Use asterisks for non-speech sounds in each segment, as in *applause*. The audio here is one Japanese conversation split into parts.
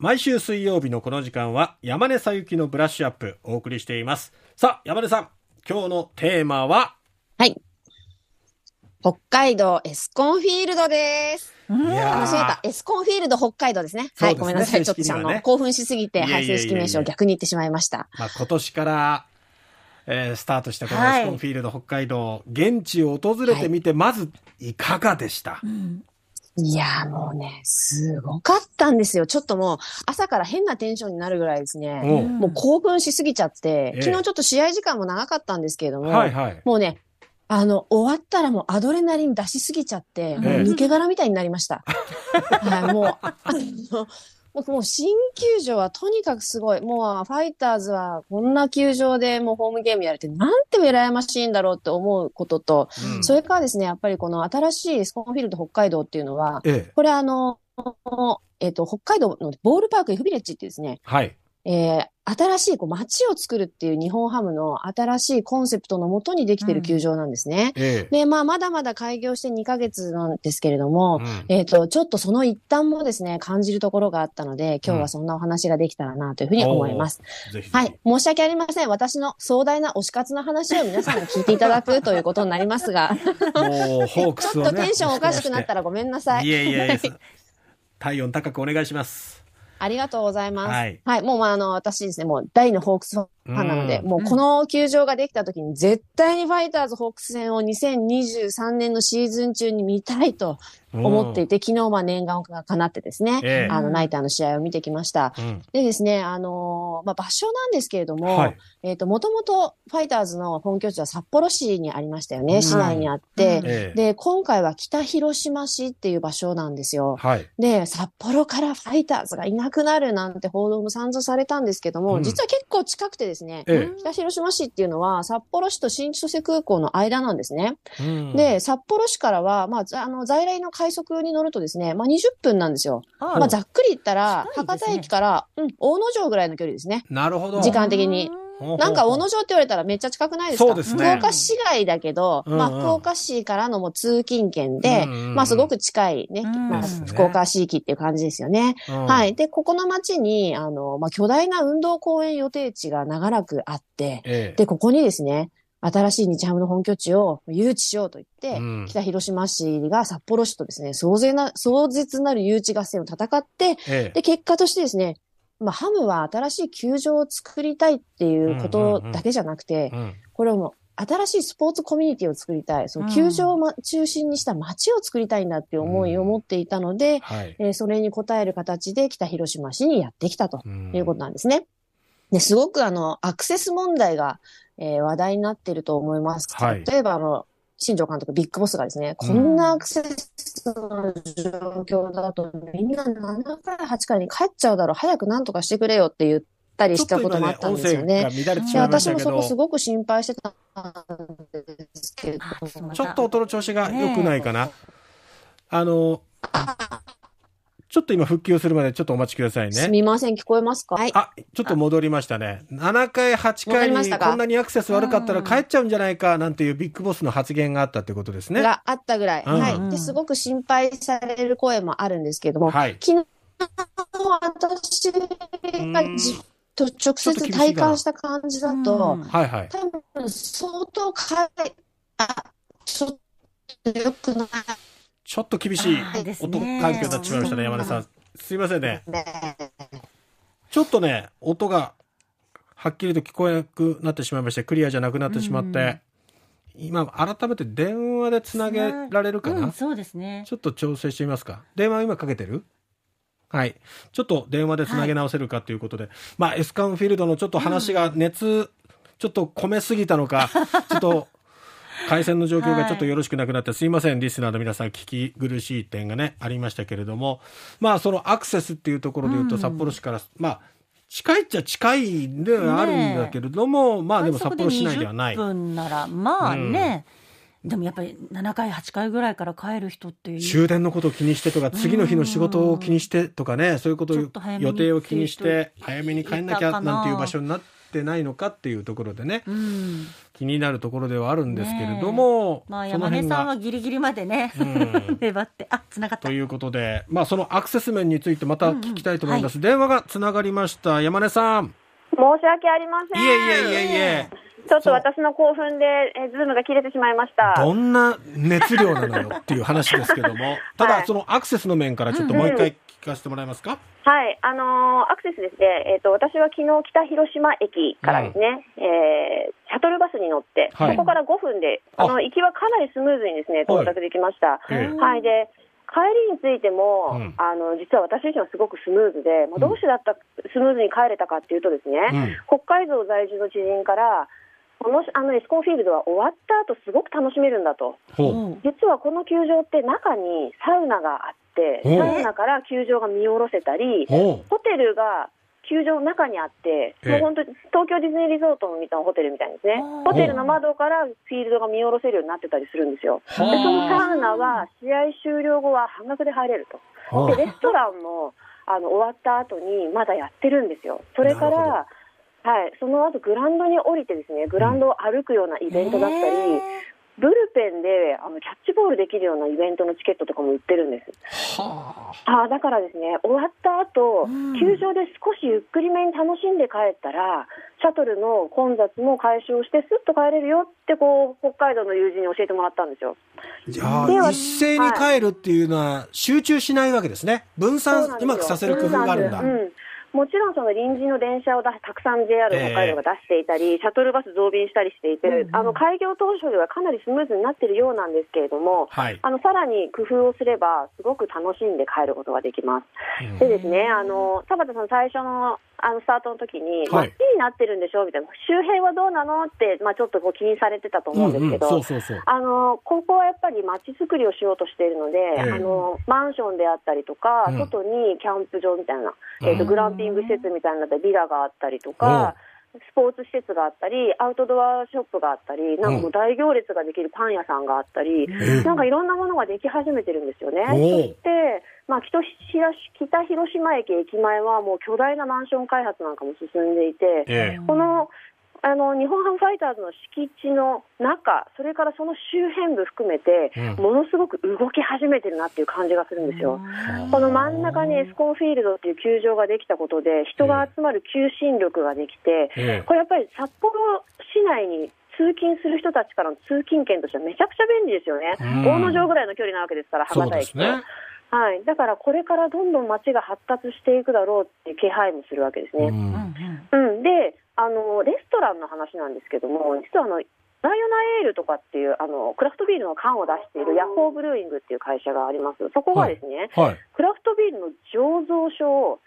毎週水曜日のこの時間は山根さゆきのブラッシュアップお送りしています。さあ、山根さん、今日のテーマは？はい。北海道エスコンフィールドです。いやー間違えた。エスコンフィールド北海道ですね。すねごめんなさい。ちょっとあの、興奮しすぎて、正式名称を逆に言ってしまいました。まあ、今年から、えースタートしたこのはいエスコンフィールド北海道、現地を訪れてみて、まずいかがでした、いやーもうね、すごかったんですよ。ちょっともう、朝から変なテンションになるぐらいですね。おうもう興奮しすぎちゃって、ええ昨日ちょっと試合時間も長かったんですけれども、はいはい。もうね、あの、終わったらもうアドレナリン出しすぎちゃって、もう抜け殻みたいになりました。*laughs* はい、もう、あの、もうもう新球場はとにかくすごい。もうファイターズはこんな球場でもうホームゲームやれてなんて羨ましいんだろうって思うことと、うんそれからですね、やっぱりこの新しいスコンフィールド北海道っていうのは、ええ。これあの、えっ、と、北海道のボールパーク F ビレッジってですね、はい。えー新しいこう街を作るっていう日本ハムの新しいコンセプトのもとにできてる球場なんですね。ええ。で、まあ、まだまだ開業して2ヶ月なんですけれども、うんえっ、と、ちょっとその一端もですね、感じるところがあったので、今日はそんなお話ができたらなというふうに思います。ぜひ。はい。申し訳ありません。私の壮大な推し活の話を皆さんに聞いていただくということになりますが、もう、ホークスをね。ちょっとテンションおかしくなったらごめんなさい。いえいえいえ。*laughs* 体温高くお願いします。ありがとうございます。はいはい。もう、まあ、あの、私ですね、もう大のホークスファンなので、うんもうこの球場ができた時に絶対にファイターズホークス戦を2023年のシーズン中に見たいと思っていて、昨日まあ念願が叶ってですね、ええあの、ナイターの試合を見てきました。うん。でですね、あのーまあ、場所なんですけれども、はい。えっ、と、もともとファイターズの本拠地は札幌市にありましたよね、うん市内にあって、うんええ。で、今回は北広島市っていう場所なんですよ。はい。で、札幌からファイターズがいなくなるなんて報道も散々されたんですけども、うん実は結構近くてですね、え北広島市っていうのは札幌市と新千歳空港の間なんですね。え。うん、で、札幌市からは、まあ、ざあの、在来の快速に乗るとですね、まあ、20分なんですよ。あまあ、ざっくり言ったら、ね博多駅から、うん、大野城ぐらいの距離ですね。なるほど。時間的に。ほうほうなんか大野城って言われたらめっちゃ近くないですか？そうですね。福岡市外だけど、うんうん。まあ福岡市からのもう通勤圏で、うんうんうん。まあすごく近いね、うん。まあ福岡市域っていう感じですよね。うん。はい。で、ここの町に、あの、まあ巨大な運動公園予定地が長らくあって、ええ。で、ここにですね、新しい日ハムの本拠地を誘致しようと言って、うん。北広島市が札幌市とですね、壮絶な、壮絶なる誘致合戦を戦って、ええ。で、結果としてですね、まあ、ハムは新しい球場を作りたいっていうことだけじゃなくて、うん。これはもう、新しいスポーツコミュニティを作りたい。その球場をま中心にした街を作りたいんだっていう思いを持っていたので、はい。えーそれに応える形で北広島市にやってきたとうんいうことなんですね。で、すごくあの、アクセス問題が、えー話題になっていると思います。はい例えばあの、新庄監督、ビッグボスがですね、こんなアクセスの状況だと、みんな7回、8回に帰っちゃうだろう、早くなんとかしてくれよって言ったりしたこともあったんですよね。音声が乱れてしでまいましたけど私もそこ、すごく心配してたんですけど、ちょっと音の調子が良くないかな。あの、ちょっと今復旧するまでちょっとお待ちくださいね。すみません、聞こえますか？はい。あ、ちょっと戻りましたね。7回、8戻回にこんなにアクセス悪かったらうん帰っちゃうんじゃないかなんていうビッグボスの発言があったってことですね。があったぐらい。うんはい。で、すごく心配される声もあるんですけれども、はい。昨日、私がじと直接体感した感じだと、うんはいはい。多分相当かい、あ、ちょっと良くないちょっと厳しい音ね環境になってしまいましたね、山根さん。すいませんね。ね。ちょっとね、音がはっきりと聞こえなくなってしまいまして、クリアじゃなくなってしまって、今、改めて電話でつなげられるかな、うん、そうですね。ちょっと調整してみますか。電話今かけてる？はい。ちょっと電話でつなげ直せるかということで、まあ、エスカンフィールドのちょっと話が熱、ちょっと込めすぎたのか、*laughs* ちょっと、回線の状況がちょっとよろしくなくなって、すいません、リスナーの皆さん、聞き苦しい点がね、ありましたけれども、まあ、そのアクセスっていうところで言うと、うん。札幌市から、まあ、近いっちゃ近いではあるんだけれども、まあ、でも札幌市内ではない。20分なら、まあね、でもやっぱり7回、8回ぐらいから帰る人っていう。終電のことを気にしてとか、次の日の仕事を気にしてとかね、そういうことを予定を気にして、早めに帰んなきゃなんていう場所になってないのかっていうところでね、うん。気になるところではあるんですけれども、まあ、その辺山根さんはが。ギリギリまでね、うん *laughs* 粘って。あ、繋がったと。いうことで、まあ、そのアクセス面についてまた聞きたいと思います。電話がつながりました。山根さん。申し訳ありません。いえいえいえいえ。ちょっと私の興奮で、えズームが切れてしまいました。どんな熱量なのよっていう話ですけども、*laughs* ただ、はいそのアクセスの面からちょっともう一回聞かせてもらえますか？はい、あのーアクセスですね、えっ、と、私は昨日北広島駅からですね、えーシャトルバスに乗って、はい。そこから5分で、あ。の、あ行きはかなりスムーズにですね、到着できました。ええ。はい、で、帰りについても、うん。あの、実は私自身はすごくスムーズで、まあ、どうしてだった、スムーズに帰れたかっていうとですね、うん。北海道在住の知人から、このあのエスコンフィールドは終わった後すごく楽しめるんだと。実はこの球場って中にサウナがあって、おサウナから球場が見下ろせたり、ほホテルが球場の中にあって、ええもう本当に東京ディズニーリゾートのみたいなホテルみたいですね。ホテルの窓からフィールドが見下ろせるようになってたりするんですよ。はあでそのサウナは試合終了後は半額で入れると。で、レストランもあの終わった後にまだやってるんですよ。それから、はい、その後グラウンドに降りてですね、グラウンドを歩くようなイベントだったり、ブルペンであのキャッチボールできるようなイベントのチケットとかも売ってるんです。はあーだからですね、終わった後、うん球場で少しゆっくりめに楽しんで帰ったら、シャトルの混雑も解消して、すっと帰れるよってこう、北海道の友人に教えてもらったんですよ。あ。じゃあ、一斉に帰るっていうのは集中しないわけですね。分散うまくさせる工夫があるんだ。うんもちろんその臨時の電車をたくさん JR 北海道が出していたり、シャトルバス増便したりしていて、あの開業当初ではかなりスムーズになっているようなんですけれども、はい。あのさらに工夫をすれば、すごく楽しんで帰ることができます。うんでですね、あの、田畑さん最初の、あの、スタートの時に、はい。街になってるんでしょ？みたいな。周辺はどうなの？って、まあちょっとこう気にされてたと思うんですけど、そうそうそう。あの、ここはやっぱり街づくりをしようとしているので、ええあの、マンションであったりとか、うん。外にキャンプ場みたいな、えっ、と、うんグランピング施設みたいなビラがあったりとか、スポーツ施設があったり、アウトドアショップがあったり、なんかもう大行列ができるパン屋さんがあったり、ええ。なんかいろんなものができ始めてるんですよね。そして、まあ、北広北広島駅駅前はもう巨大なマンション開発なんかも進んでいて、ええこのあの日本ハムファイターズの敷地の中、それからその周辺部含めて、うんものすごく動き始めてるなっていう感じがするんですよ。この真ん中にエスコンフィールドっていう球場ができたことで、人が集まる求心力ができて、ええこれやっぱり札幌市内に通勤する人たちからの通勤券としてはめちゃくちゃ便利ですよね。うん大野城ぐらいの距離なわけですから、博多駅と。ですね。はい。だからこれからどんどん街が発達していくだろうっていう気配もするわけですね。うんうんうん、で、あの、レストランの話なんですけども、実はあの、ライオナエールとかっていう、あの、クラフトビールの缶を出しているヤッホーブルーイングっていう会社があります。そこがですね、はい。クラフトビールの醸造所を、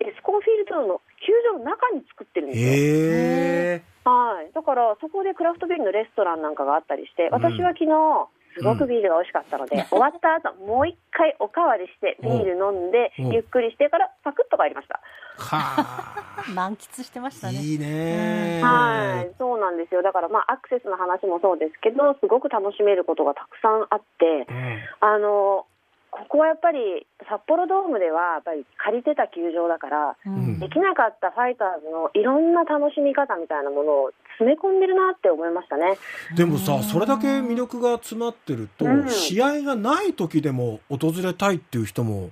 エスコンフィールドの球場の中に作ってるんですよ。ええはい。だから、そこでクラフトビールのレストランなんかがあったりして、私は昨日、すごくビールが美味しかったので、終わった後、もう一回おかわりして、ビール飲んで、うんゆっくりしてから、パクッと帰りました。はあ。*laughs* 満喫してましたね。いいね。はい、そうなんですよ。だから、まあ、アクセスの話もそうですけど、すごく楽しめることがたくさんあって、うんあの、ここはやっぱり、札幌ドームでは、やっぱり借りてた球場だから、うんできなかったファイターズのいろんな楽しみ方みたいなものを詰め込んでるなって思いましたね。でもさ、それだけ魅力が詰まってると、うん試合がない時でも訪れたいっていう人も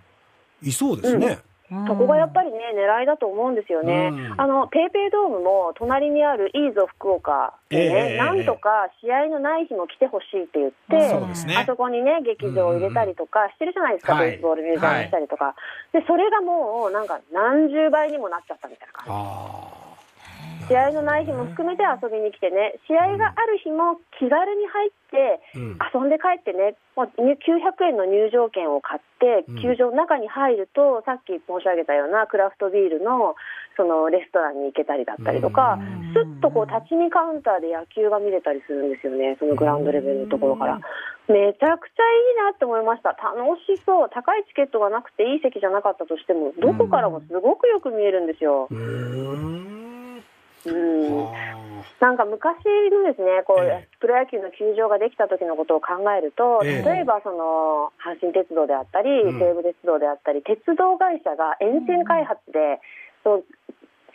いそうですね。そこがやっぱりね、狙いだと思うんですよね。うん。あの、ペイペイドームも隣にあるイーゾ福岡でね、ええなんとか試合のない日も来てほしいって言って、そね。あそこにね、劇場を入れたりとかしてるじゃないですか、はい。ベースボールミュージアムしたりとか。で、それがもう、なんか何十倍にもなっちゃったみたいな感じ。あ試合のない日も含めて遊びに来てね、試合がある日も気軽に入って。遊んで帰ってね、もう900円の入場券を買ってうん、球場の中に入ると、さっき申し上げたようなクラフトビールのそのレストランに行けたりだったりとかうん、すっとこう立ち見カウンターで野球が見れたりするんですよね、そのグラウンドレベルのところから。めちゃくちゃいいなって思いました。楽しそう。高いチケットがなくていい席じゃなかったとしても、どこからもすごくよく見えるんですよ。うーん。なんか昔のですね、こう、ええ。プロ野球の球場ができた時のことを考えると、ええ。例えばその、阪神鉄道であったり、うん。西武鉄道であったり、鉄道会社が沿線開発で、そう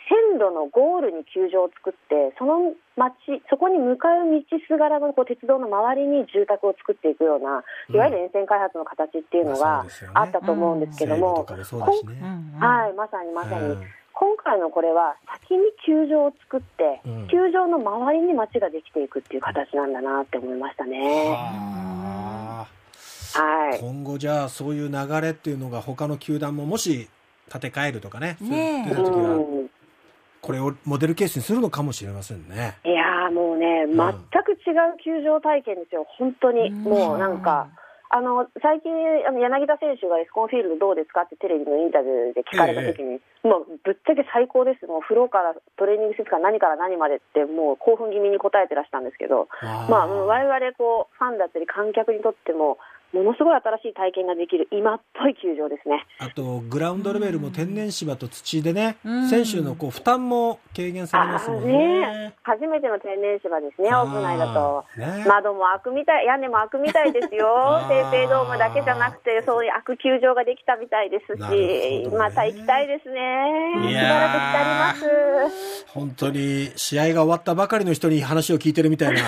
線路のゴールに球場を作って、その町、そこに向かう道すがらのこう鉄道の周りに住宅を作っていくような、いわゆる沿線開発の形っていうのまあがあったと思うんですけども、ね。うんうん。はい、まさにまさに。うん今回のこれは先に球場を作って、うん球場の周りに街ができていくっていう形なんだなって思いましたね。はい。今後じゃあそういう流れっていうのが他の球団ももし建て替えるとかね、ねえそういう時はうんこれをモデルケースにするのかもしれませんね。いやーもうね、ん全く違う球場体験ですよ、本当に。もうなんか、あの最近、あの柳田選手がエスコンフィールドどうですか？ってテレビのインタビューで聞かれたときに、もうぶっちゃけ最高です、もう風呂からトレーニング施設から何から何までって、もう興奮気味に答えてらしたんですけど、あー。まあ、我々こうファンだったり観客にとっても、ものすごい新しい体験ができる今っぽい球場ですね。あとグラウンドレベルも天然芝と土でね、うん選手のこう負担も軽減されますもんねね。初めての天然芝ですね、屋内だと。ね窓も開くみたい、屋根も開くみたいですよ *laughs* あ。ーペイペイドームだけじゃなくて、そういう開く球場ができたみたいですし、ねまた行きたいですね。いしばらくしてあります。本当に試合が終わったばかりの人に話を聞いてるみたいな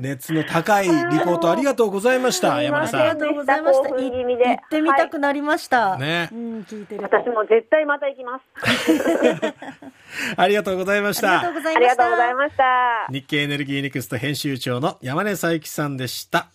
熱の高いリポートありがとうございました、山根さん。ありがとうございました。興奮気味で行ってみたくなりました。ねうん、聞いてると。私も絶対また行きます。ありがとうございましありがとたう。ございました。ありがとうございました。日経エネルギーネクスト編集長の山根佐伯さんでした。